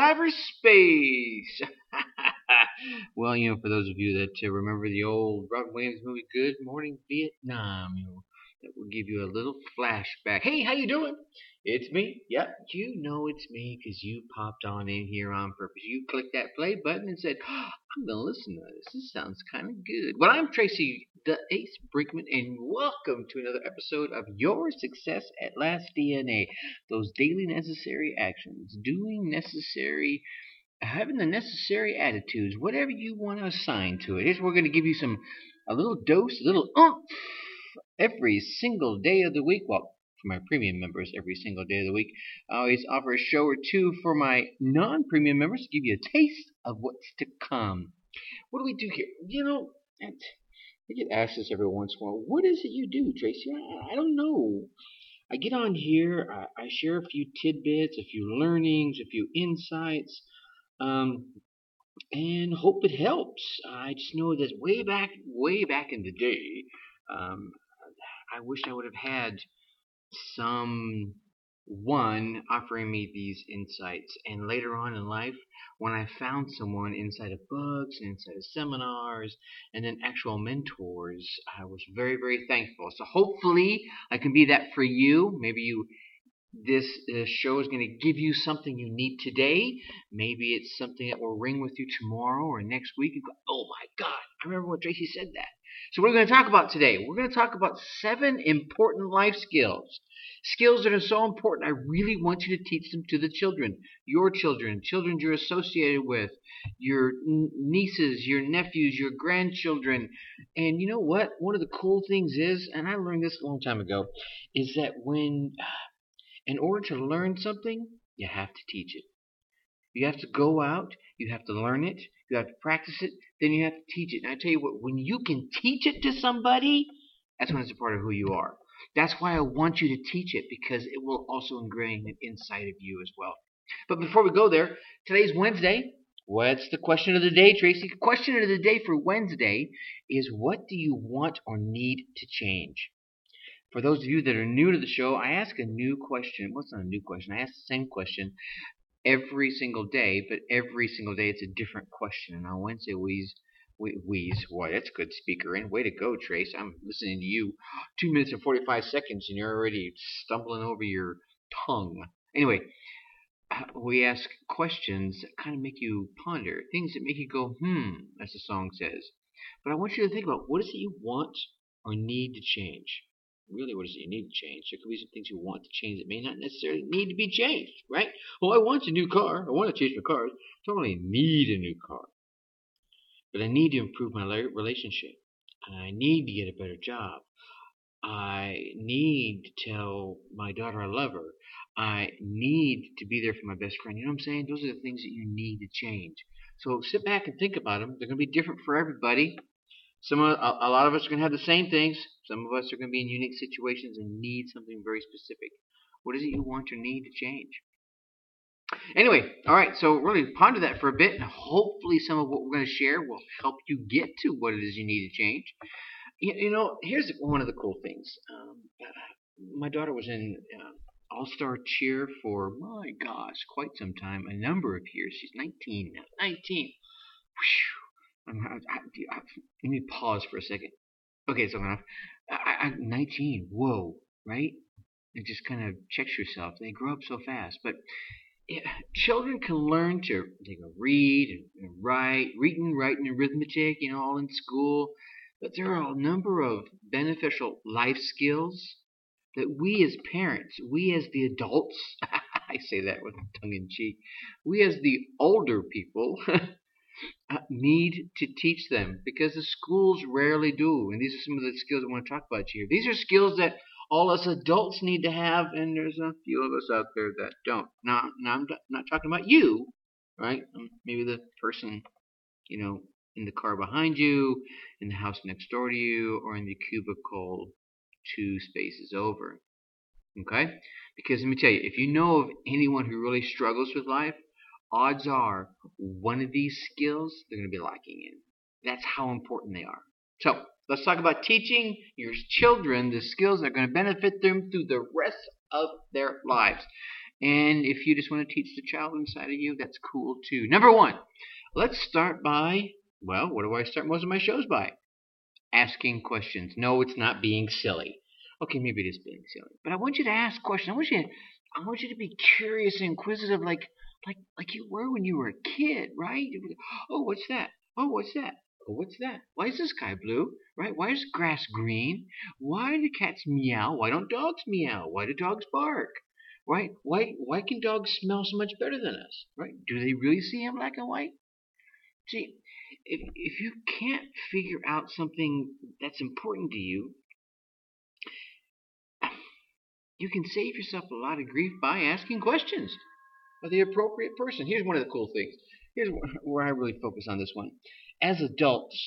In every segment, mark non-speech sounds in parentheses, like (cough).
cyberspace. (laughs) well, you know, for those of you that uh, remember the old Robin Williams movie, Good Morning Vietnam, you know, that will give you a little flashback. Hey, how you doing? It's me. Yep, you know it's me because you popped on in here on purpose. You clicked that play button and said, oh, I'm going to listen to this. This sounds kind of good. Well, I'm Tracy the Ace Brinkmann, and welcome to another episode of Your Success at Last DNA. Those daily necessary actions, doing necessary, having the necessary attitudes, whatever you want to assign to it. Here's we're going to give you some, a little dose, a little oomph every single day of the week. Well, for my premium members every single day of the week. I always offer a show or two for my non premium members to give you a taste of what's to come. What do we do here? You know, I get asked this every once in a while. What is it you do, Tracy? I, I don't know. I get on here, I, I, share a few tidbits, a few learnings, a few insights, um, and hope it helps. I just know that way back, way back in the day, um, I wish I would have had some one offering me these insights. And later on in life, when I found someone inside of books and inside of seminars and then actual mentors, I was very, very thankful. So hopefully I can be that for you. Maybe you this uh, show is going to give you something you need today. Maybe it's something that will ring with you tomorrow or next week. And go, oh my God, I remember when Tracy said that. So, what are we going to talk about today? We're going to talk about seven important life skills. Skills that are so important, I really want you to teach them to the children, your children, children you're associated with, your nieces, your nephews, your grandchildren. And you know what? One of the cool things is, and I learned this a long time ago, is that when (sighs) in order to learn something, you have to teach it. You have to go out, you have to learn it, you have to practice it, then you have to teach it. And I tell you what, when you can teach it to somebody, that's when it's a part of who you are. That's why I want you to teach it because it will also ingrain it inside of you as well. But before we go there, today's Wednesday. What's the question of the day, Tracy? The question of the day for Wednesday is what do you want or need to change? For those of you that are new to the show, I ask a new question. What's not a new question? I ask the same question every single day, but every single day it's a different question. And on Wednesday, we's, we Wheeze, boy, that's good speaker in. Way to go, Trace. I'm listening to you. Two minutes and 45 seconds, and you're already stumbling over your tongue. Anyway, uh, we ask questions that kind of make you ponder, things that make you go, hmm, as the song says. But I want you to think about what is it you want or need to change? Really what is it you need to change? There could be some things you want to change that may not necessarily need to be changed, right? Well, I want a new car. I want to change my car. I don't really need a new car. But I need to improve my relationship. I need to get a better job. I need to tell my daughter I love her. I need to be there for my best friend. You know what I'm saying? Those are the things that you need to change. So sit back and think about them. They're going to be different for everybody. Some a, a lot of us are going to have the same things. Some of us are going to be in unique situations and need something very specific. What is it you want or need to change? Anyway, all right, so really ponder that for a bit, and hopefully some of what we're going to share will help you get to what it is you need to change. You, you know, here's one of the cool things. Um, my daughter was in uh, All Star Cheer for, my gosh, quite some time, a number of years. She's 19 now. 19. Whew. I, I, let me pause for a second. Okay, so I'm, I, am 19. Whoa, right? It just kind of checks yourself. They grow up so fast. But yeah, children can learn to they can read and, and write, reading, writing, and arithmetic, you know, all in school. But there are a number of beneficial life skills that we as parents, we as the adults, (laughs) I say that with tongue in cheek, we as the older people (laughs) need to teach them because the schools rarely do. And these are some of the skills I want to talk about here. These are skills that all us adults need to have, and there's a few of us out there that don't. Now, now I'm not talking about you, right? Um, maybe the person, you know, in the car behind you, in the house next door to you, or in the cubicle two spaces over. Okay? Because let me tell you, if you know of anyone who really struggles with life, odds are one of these skills they're going to be lacking in. That's how important they are. So let's talk about teaching your children the skills that are going to benefit them through the rest of their lives. And if you just want to teach the child inside of you, that's cool too. Number one, let's start by, well, what do I start most of my shows by? Asking questions. No, it's not being silly. Okay, maybe it is being silly, but I want you to ask questions. I want you, to, I want you to be curious and inquisitive, like, like, like you were when you were a kid, right? Oh, what's that? Oh, what's that? Oh, what's that? Why is the sky blue? Right? Why is grass green? Why do cats meow? Why don't dogs meow? Why do dogs bark? Right? Why why can dogs smell so much better than us? Right? Do they really see in black and white? See, if if you can't figure out something that's important to you, you can save yourself a lot of grief by asking questions of the appropriate person. Here's one of the cool things. Here's (laughs) where I really focus on this one. As adults,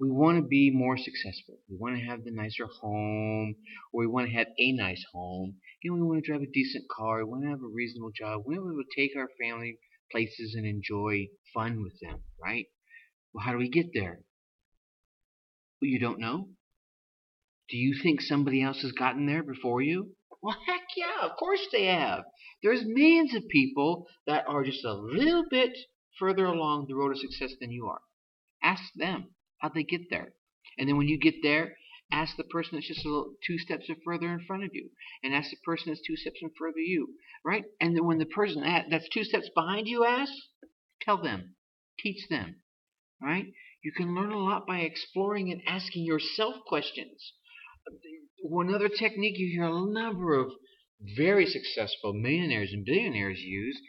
we want to be more successful. We want to have the nicer home, or we want to have a nice home. You know, we want to drive a decent car. We want to have a reasonable job. We want to take our family places and enjoy fun with them, right? Well, how do we get there? Well, you don't know? Do you think somebody else has gotten there before you? Well, heck yeah, of course they have. There's millions of people that are just a little bit further along the road of success than you are. Ask them how'd they get there. And then when you get there, ask the person that's just a little two steps further in front of you, and ask the person that's two steps in of you, right? And then when the person that's two steps behind you asks, tell them, teach them, right? You can learn a lot by exploring and asking yourself questions. One other technique you hear a number of very successful millionaires and billionaires use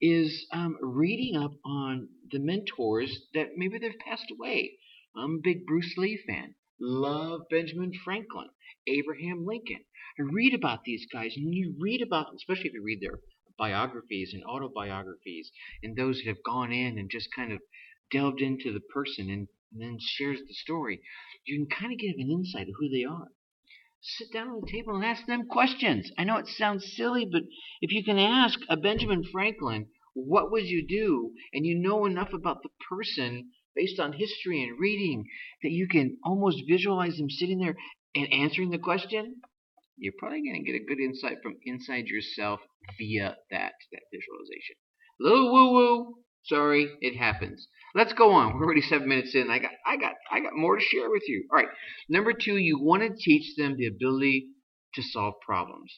is um, reading up on the mentors that maybe they've passed away. I'm a big Bruce Lee fan. Love Benjamin Franklin, Abraham Lincoln. I read about these guys, and you read about especially if you read their biographies and autobiographies, and those that have gone in and just kind of delved into the person and, and then shares the story. You can kind of get an insight of who they are sit down at the table and ask them questions. I know it sounds silly, but if you can ask a Benjamin Franklin, what would you do? And you know enough about the person based on history and reading that you can almost visualize them sitting there and answering the question, you're probably going to get a good insight from inside yourself via that, that visualization. A little woo woo, Sorry, it happens. Let's go on. We're already seven minutes in. I got, I got, I got more to share with you. All right. Number two, you want to teach them the ability to solve problems.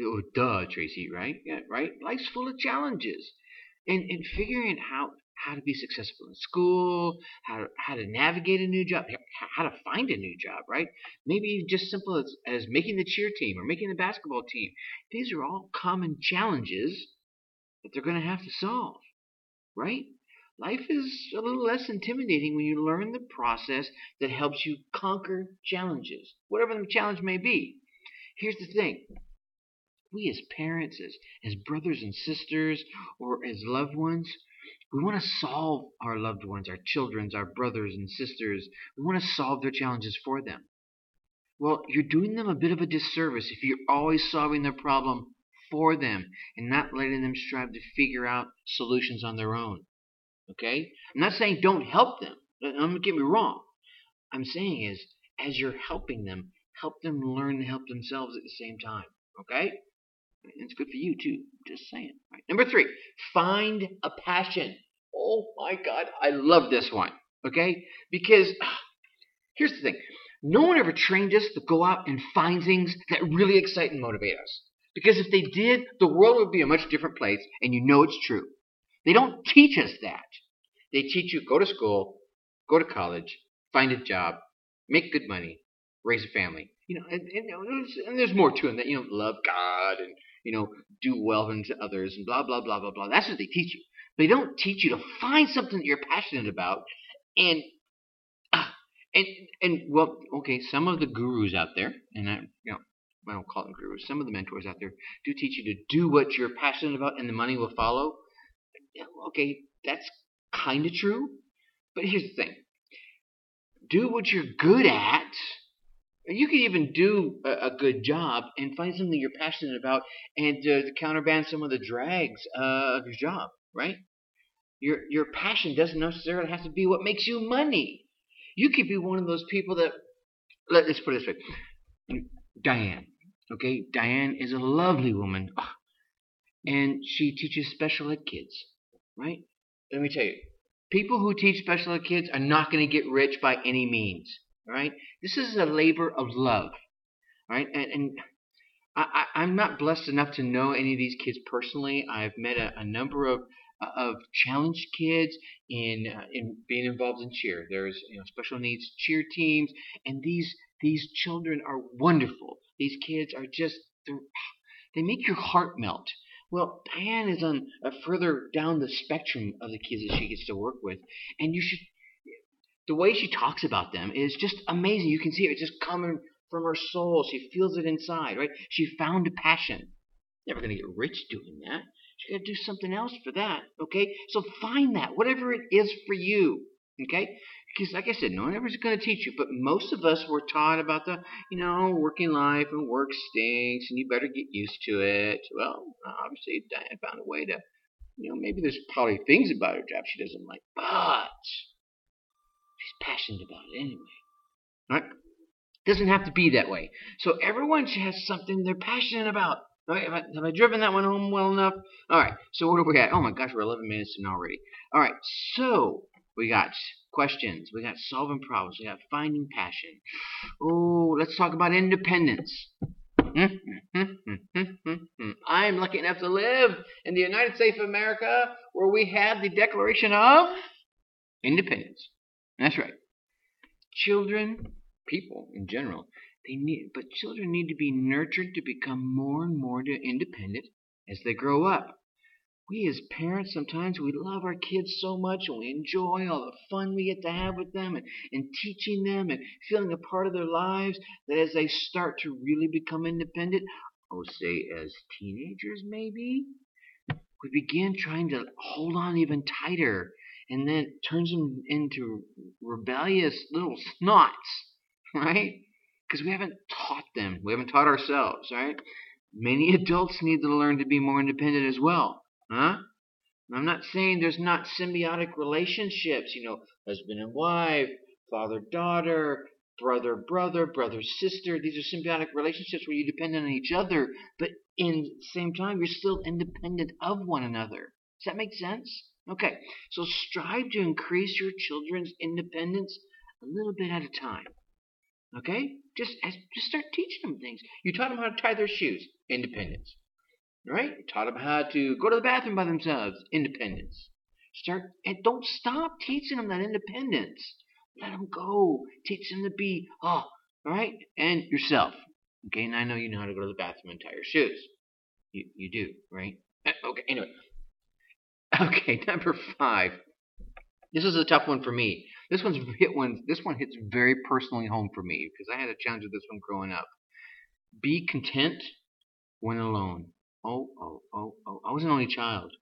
Oh, duh, Tracy. Right? Yeah, right. Life's full of challenges, and and figuring out how to be successful in school, how to, how to navigate a new job, how to find a new job, right? Maybe just simple as, as making the cheer team or making the basketball team. These are all common challenges that they're going to have to solve right? Life is a little less intimidating when you learn the process that helps you conquer challenges, whatever the challenge may be. Here's the thing we as parents, as, as brothers and sisters, or as loved ones, we want to solve our loved ones, our children's, our brothers and sisters. We want to solve their challenges for them. Well, you're doing them a bit of a disservice if you're always solving their problem for them and not letting them strive to figure out solutions on their own. Okay? I'm not saying don't help them. Don't get me wrong. I'm saying is, as you're helping them, help them learn to help themselves at the same time. Okay? It's good for you too. Just saying. Number three, find a passion. Oh my God, I love this one. Okay? Because (sighs) here's the thing no one ever trained us to go out and find things that really excite and motivate us. Because if they did, the world would be a much different place, and you know it's true. They don't teach us that. They teach you go to school, go to college, find a job, make good money, raise a family. You know, and, and, and there's more to it that you know, love God and you know, do well unto others and blah blah blah blah blah. That's what they teach you. They don't teach you to find something that you're passionate about and uh, and and well, okay, some of the gurus out there, and I, you know, I don't call them gurus. Some of the mentors out there do teach you to do what you're passionate about, and the money will follow. Okay, that's kind of true, but here's the thing: do what you're good at. You can even do a, a good job and find something you're passionate about, and uh, counterbalance some of the drags uh, of your job. Right? Your your passion doesn't necessarily have to be what makes you money. You could be one of those people that. Let's put it this way. Diane. Okay, Diane is a lovely woman. And she teaches special ed kids, right? Let me tell you, people who teach special ed kids are not going to get rich by any means, right? This is a labor of love, right? And, and I, am not blessed enough to know any of these kids personally. I've met a, a number of of challenged kids in uh, in being involved in cheer. There's you know special needs cheer teams, and these these children are wonderful. These kids are just they make your heart melt. Well, Diane is on a further down the spectrum of the kids that she gets to work with, and you should. The way she talks about them is just amazing. You can see it just coming from her soul. She feels it inside, right? She found a passion. Never going to get rich doing that. She's got to do something else for that, okay? So find that, whatever it is for you, okay? Because, like I said, no one ever is going to teach you, but most of us were taught about the, you know, working life and work stinks and you better get used to it. Well, obviously, Diane found a way to, you know, maybe there's probably things about her job she doesn't like, but she's passionate about it anyway. Right? Doesn't have to be that way. So everyone has something they're passionate about. Right? Have I, have I driven that one home well enough? All right. So what are we at? Oh my gosh, we're 11 minutes in already. All right. So we got questions. We got solving problems. We got finding passion. Oh, let's talk about independence. (laughs) I'm lucky enough to live in the United States of America where we have the Declaration of Independence. That's right. Children people in general. They need, but children need to be nurtured to become more and more independent as they grow up. We as parents sometimes we love our kids so much and we enjoy all the fun we get to have with them and, and teaching them and feeling a part of their lives that as they start to really become independent, oh say as teenagers maybe, we begin trying to hold on even tighter and then it turns them into rebellious little snots (laughs) right? Because we haven't taught them. We haven't taught ourselves, right? Many adults need to learn to be more independent as well, huh? I'm not saying there's not symbiotic relationships, you know, husband and wife, father daughter, brother brother, brother sister. These are symbiotic relationships where you depend on each other, but in the same time, you're still independent of one another. Does that make sense? Okay, so strive to increase your children's independence a little bit at a time. Okay? Just just start teaching them things. You taught them how to tie their shoes. Independence. Right? Taught them how to go to the bathroom by themselves. Independence. Start and don't stop teaching them that independence. Let them go. Teach them to be oh, all right, and yourself. Okay, and I know you know how to go to the bathroom and tie your shoes. You you do, right? Uh, okay, anyway. (laughs) Okay, number five. This is a tough one for me. This one's (laughs) hit one. This one hits very personally home for me because I had a challenge with this one growing up. Be content when alone. Oh, oh, oh, oh! I was an only child.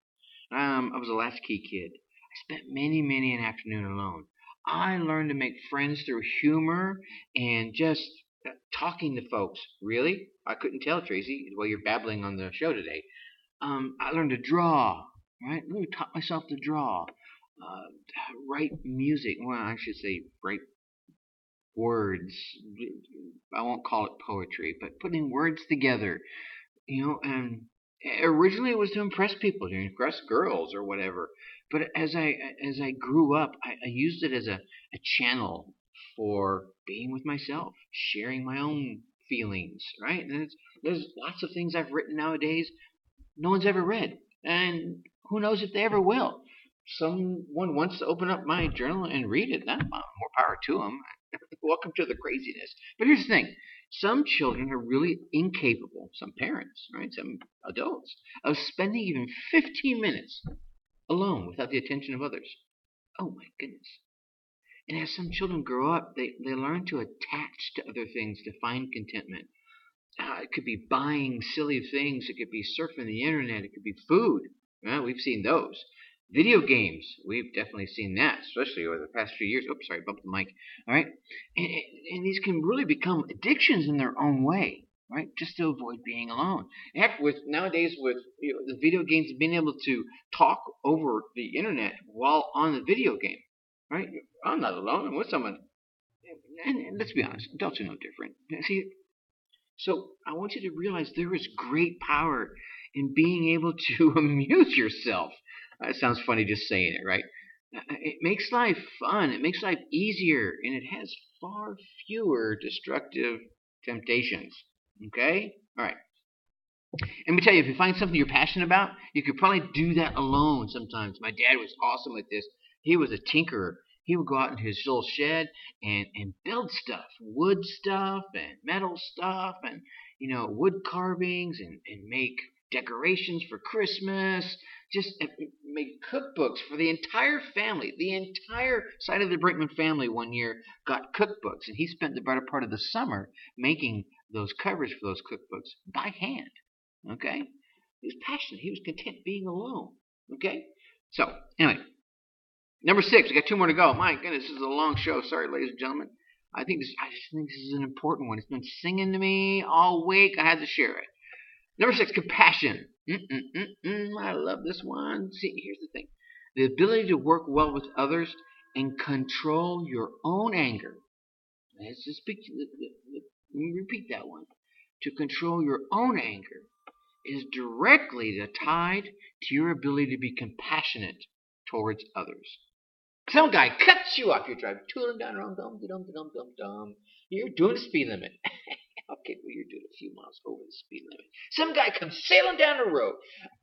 Um, I was a latchkey kid. I spent many, many an afternoon alone. I learned to make friends through humor and just uh, talking to folks. Really? I couldn't tell, Tracy, while you're babbling on the show today. Um, I learned to draw. Right? I taught myself to draw uh, write music. Well, I should say write words. I won't call it poetry, but putting words together. You know, and originally it was to impress people, to impress girls or whatever. But as I as I grew up, I, I used it as a, a channel for being with myself, sharing my own feelings. Right? And there's lots of things I've written nowadays no one's ever read, and who knows if they ever will someone wants to open up my journal and read it, then more power to them. (laughs) Welcome to the craziness. But here's the thing some children are really incapable, some parents, right, some adults, of spending even 15 minutes alone without the attention of others. Oh my goodness. And as some children grow up, they, they learn to attach to other things to find contentment. Uh, it could be buying silly things, it could be surfing the internet, it could be food. Well, we've seen those. Video games, we've definitely seen that, especially over the past few years. Oops, sorry, bumped the mic. All right, and, and these can really become addictions in their own way, right? Just to avoid being alone. Heck, with nowadays with you know, the video games, being able to talk over the internet while on the video game, right? I'm not alone. I'm with someone. And, and let's be honest, adults are no different. See, so I want you to realize there is great power in being able to (laughs) amuse yourself. That sounds funny just saying it, right? Uh, it makes life fun. It makes life easier, and it has far fewer destructive temptations. Okay? All right. Let me tell you, if you find something you're passionate about, you could probably do that alone sometimes. My dad was awesome at this. He was a tinkerer. He would go out in his little shed and, and build stuff, wood stuff and metal stuff and, you know, wood carvings and, and make decorations for Christmas, just uh, make cookbooks for the entire family. The entire side of the Brinkmann family one year got cookbooks, and he spent the better part of the summer making those covers for those cookbooks by hand. Okay? He was passionate. He was content being alone. Okay? So, anyway, number six. We got two more to go. My goodness, this is a long show. Sorry, ladies and gentlemen. I think this, I just think this is an important one. It's been singing to me all week. I had to share it. Number six, compassion. Mm-mm-mm-mm. I love this one. See, here's the thing: the ability to work well with others and control your own anger. Let's just speak. Let me repeat that one. To control your own anger is directly tied to your ability to be compassionate towards others. Some guy cuts you off. You're driving tooling down the wrong dum dum dum dum dum. You're doing the speed limit. (laughs) okay, well you're doing a few miles over the speed limit. Some guy comes sailing down the road,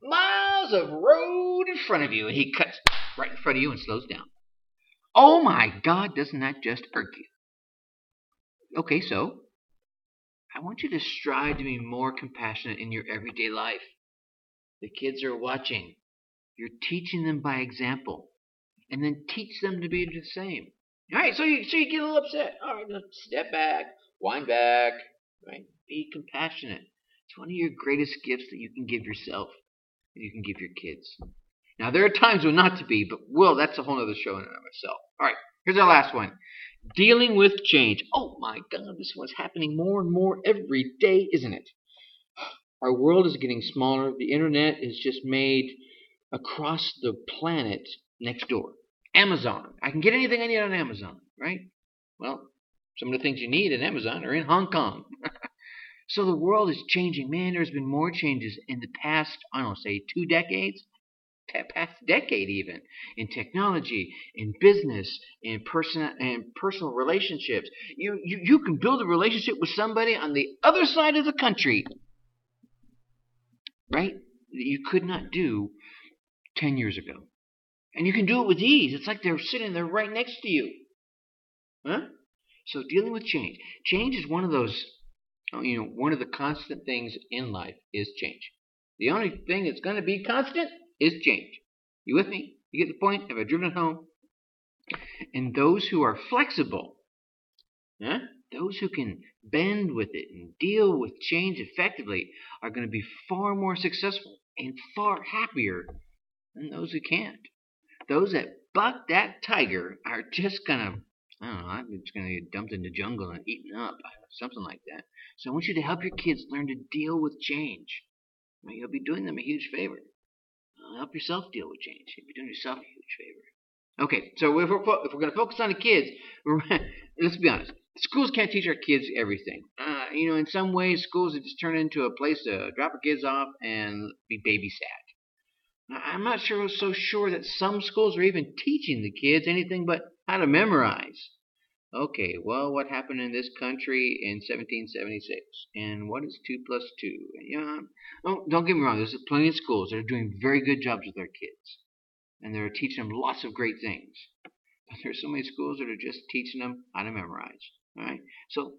miles of road in front of you, and he cuts right in front of you and slows down. Oh my God, doesn't that just irk you? Okay, so I want you to strive to be more compassionate in your everyday life. The kids are watching. You're teaching them by example. And then teach them to be the same. All right, so you so you get a little upset. All right, step back, wind back, right? Be compassionate. It's one of your greatest gifts that you can give yourself and you can give your kids. Now there are times when not to be, but well, that's a whole other show in and of itself. All right, here's our last one. Dealing with change. Oh my God, this one's happening more and more every day, isn't it? Our world is getting smaller. The internet is just made across the planet next door. Amazon. I can get anything I need on Amazon, right? Well, some of the things you need in Amazon are in Hong Kong. (laughs) so the world is changing. Man, there's been more changes in the past, I don't say two decades past decade even in technology in business in person and personal relationships. You, you you can build a relationship with somebody on the other side of the country right that you could not do 10 years ago. And you can do it with ease. It's like they're sitting there right next to you. Huh so dealing with change change is one of those oh, you know one of the constant things in life is change the only thing that's going to be constant is change. You with me? You get the point? Have I driven it home? And those who are flexible, yeah, those who can bend with it and deal with change effectively are going to be far more successful and far happier than those who can't. Those that buck that tiger are just going to, I don't know, it's going to get dumped in the jungle and eaten up, something like that. So I want you to help your kids learn to deal with change. You'll be doing them a huge favor help yourself deal with change. You'll be doing yourself a huge favor. Okay, so if we're, if we're going to focus on the kids, (laughs) let's be honest. Schools can't teach our kids everything. Uh, you know, in some ways, schools have just turned into a place to drop our kids off and be babysat. I'm not sure so sure that some schools are even teaching the kids anything but how to memorize. Okay, well, what happened in this country in 1776? And what is 2 plus 2? You know, oh, don't get me wrong, there's plenty of schools that are doing very good jobs with their kids. And they're teaching them lots of great things. But there's so many schools that are just teaching them how to memorize. All right? So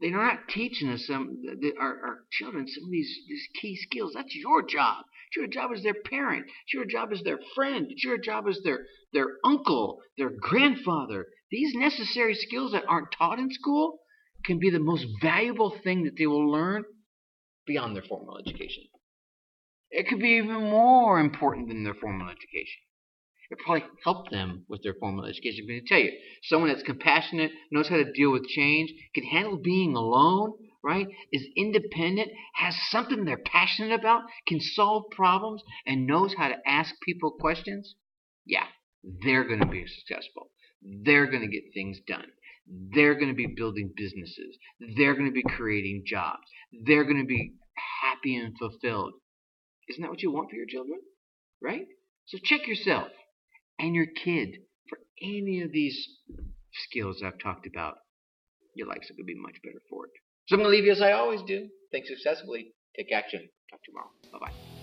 they're not teaching us some our, our children some of these, these key skills. That's your job. It's your job as their parent. It's your job as their friend. It's your job as their their uncle, their grandfather. These necessary skills that aren't taught in school can be the most valuable thing that they will learn beyond their formal education. It could be even more important than their formal education. It probably help them with their formal education. I'm going to tell you, someone that's compassionate, knows how to deal with change, can handle being alone, right? Is independent, has something they're passionate about, can solve problems, and knows how to ask people questions. Yeah, they're going to be successful. They're going to get things done. They're going to be building businesses. They're going to be creating jobs. They're going to be happy and fulfilled. Isn't that what you want for your children? Right? So check yourself and your kid for any of these skills I've talked about. Your lives are going to be much better for it. So I'm going to leave you as I always do. Think successfully. Take action. Talk to you tomorrow. Bye bye.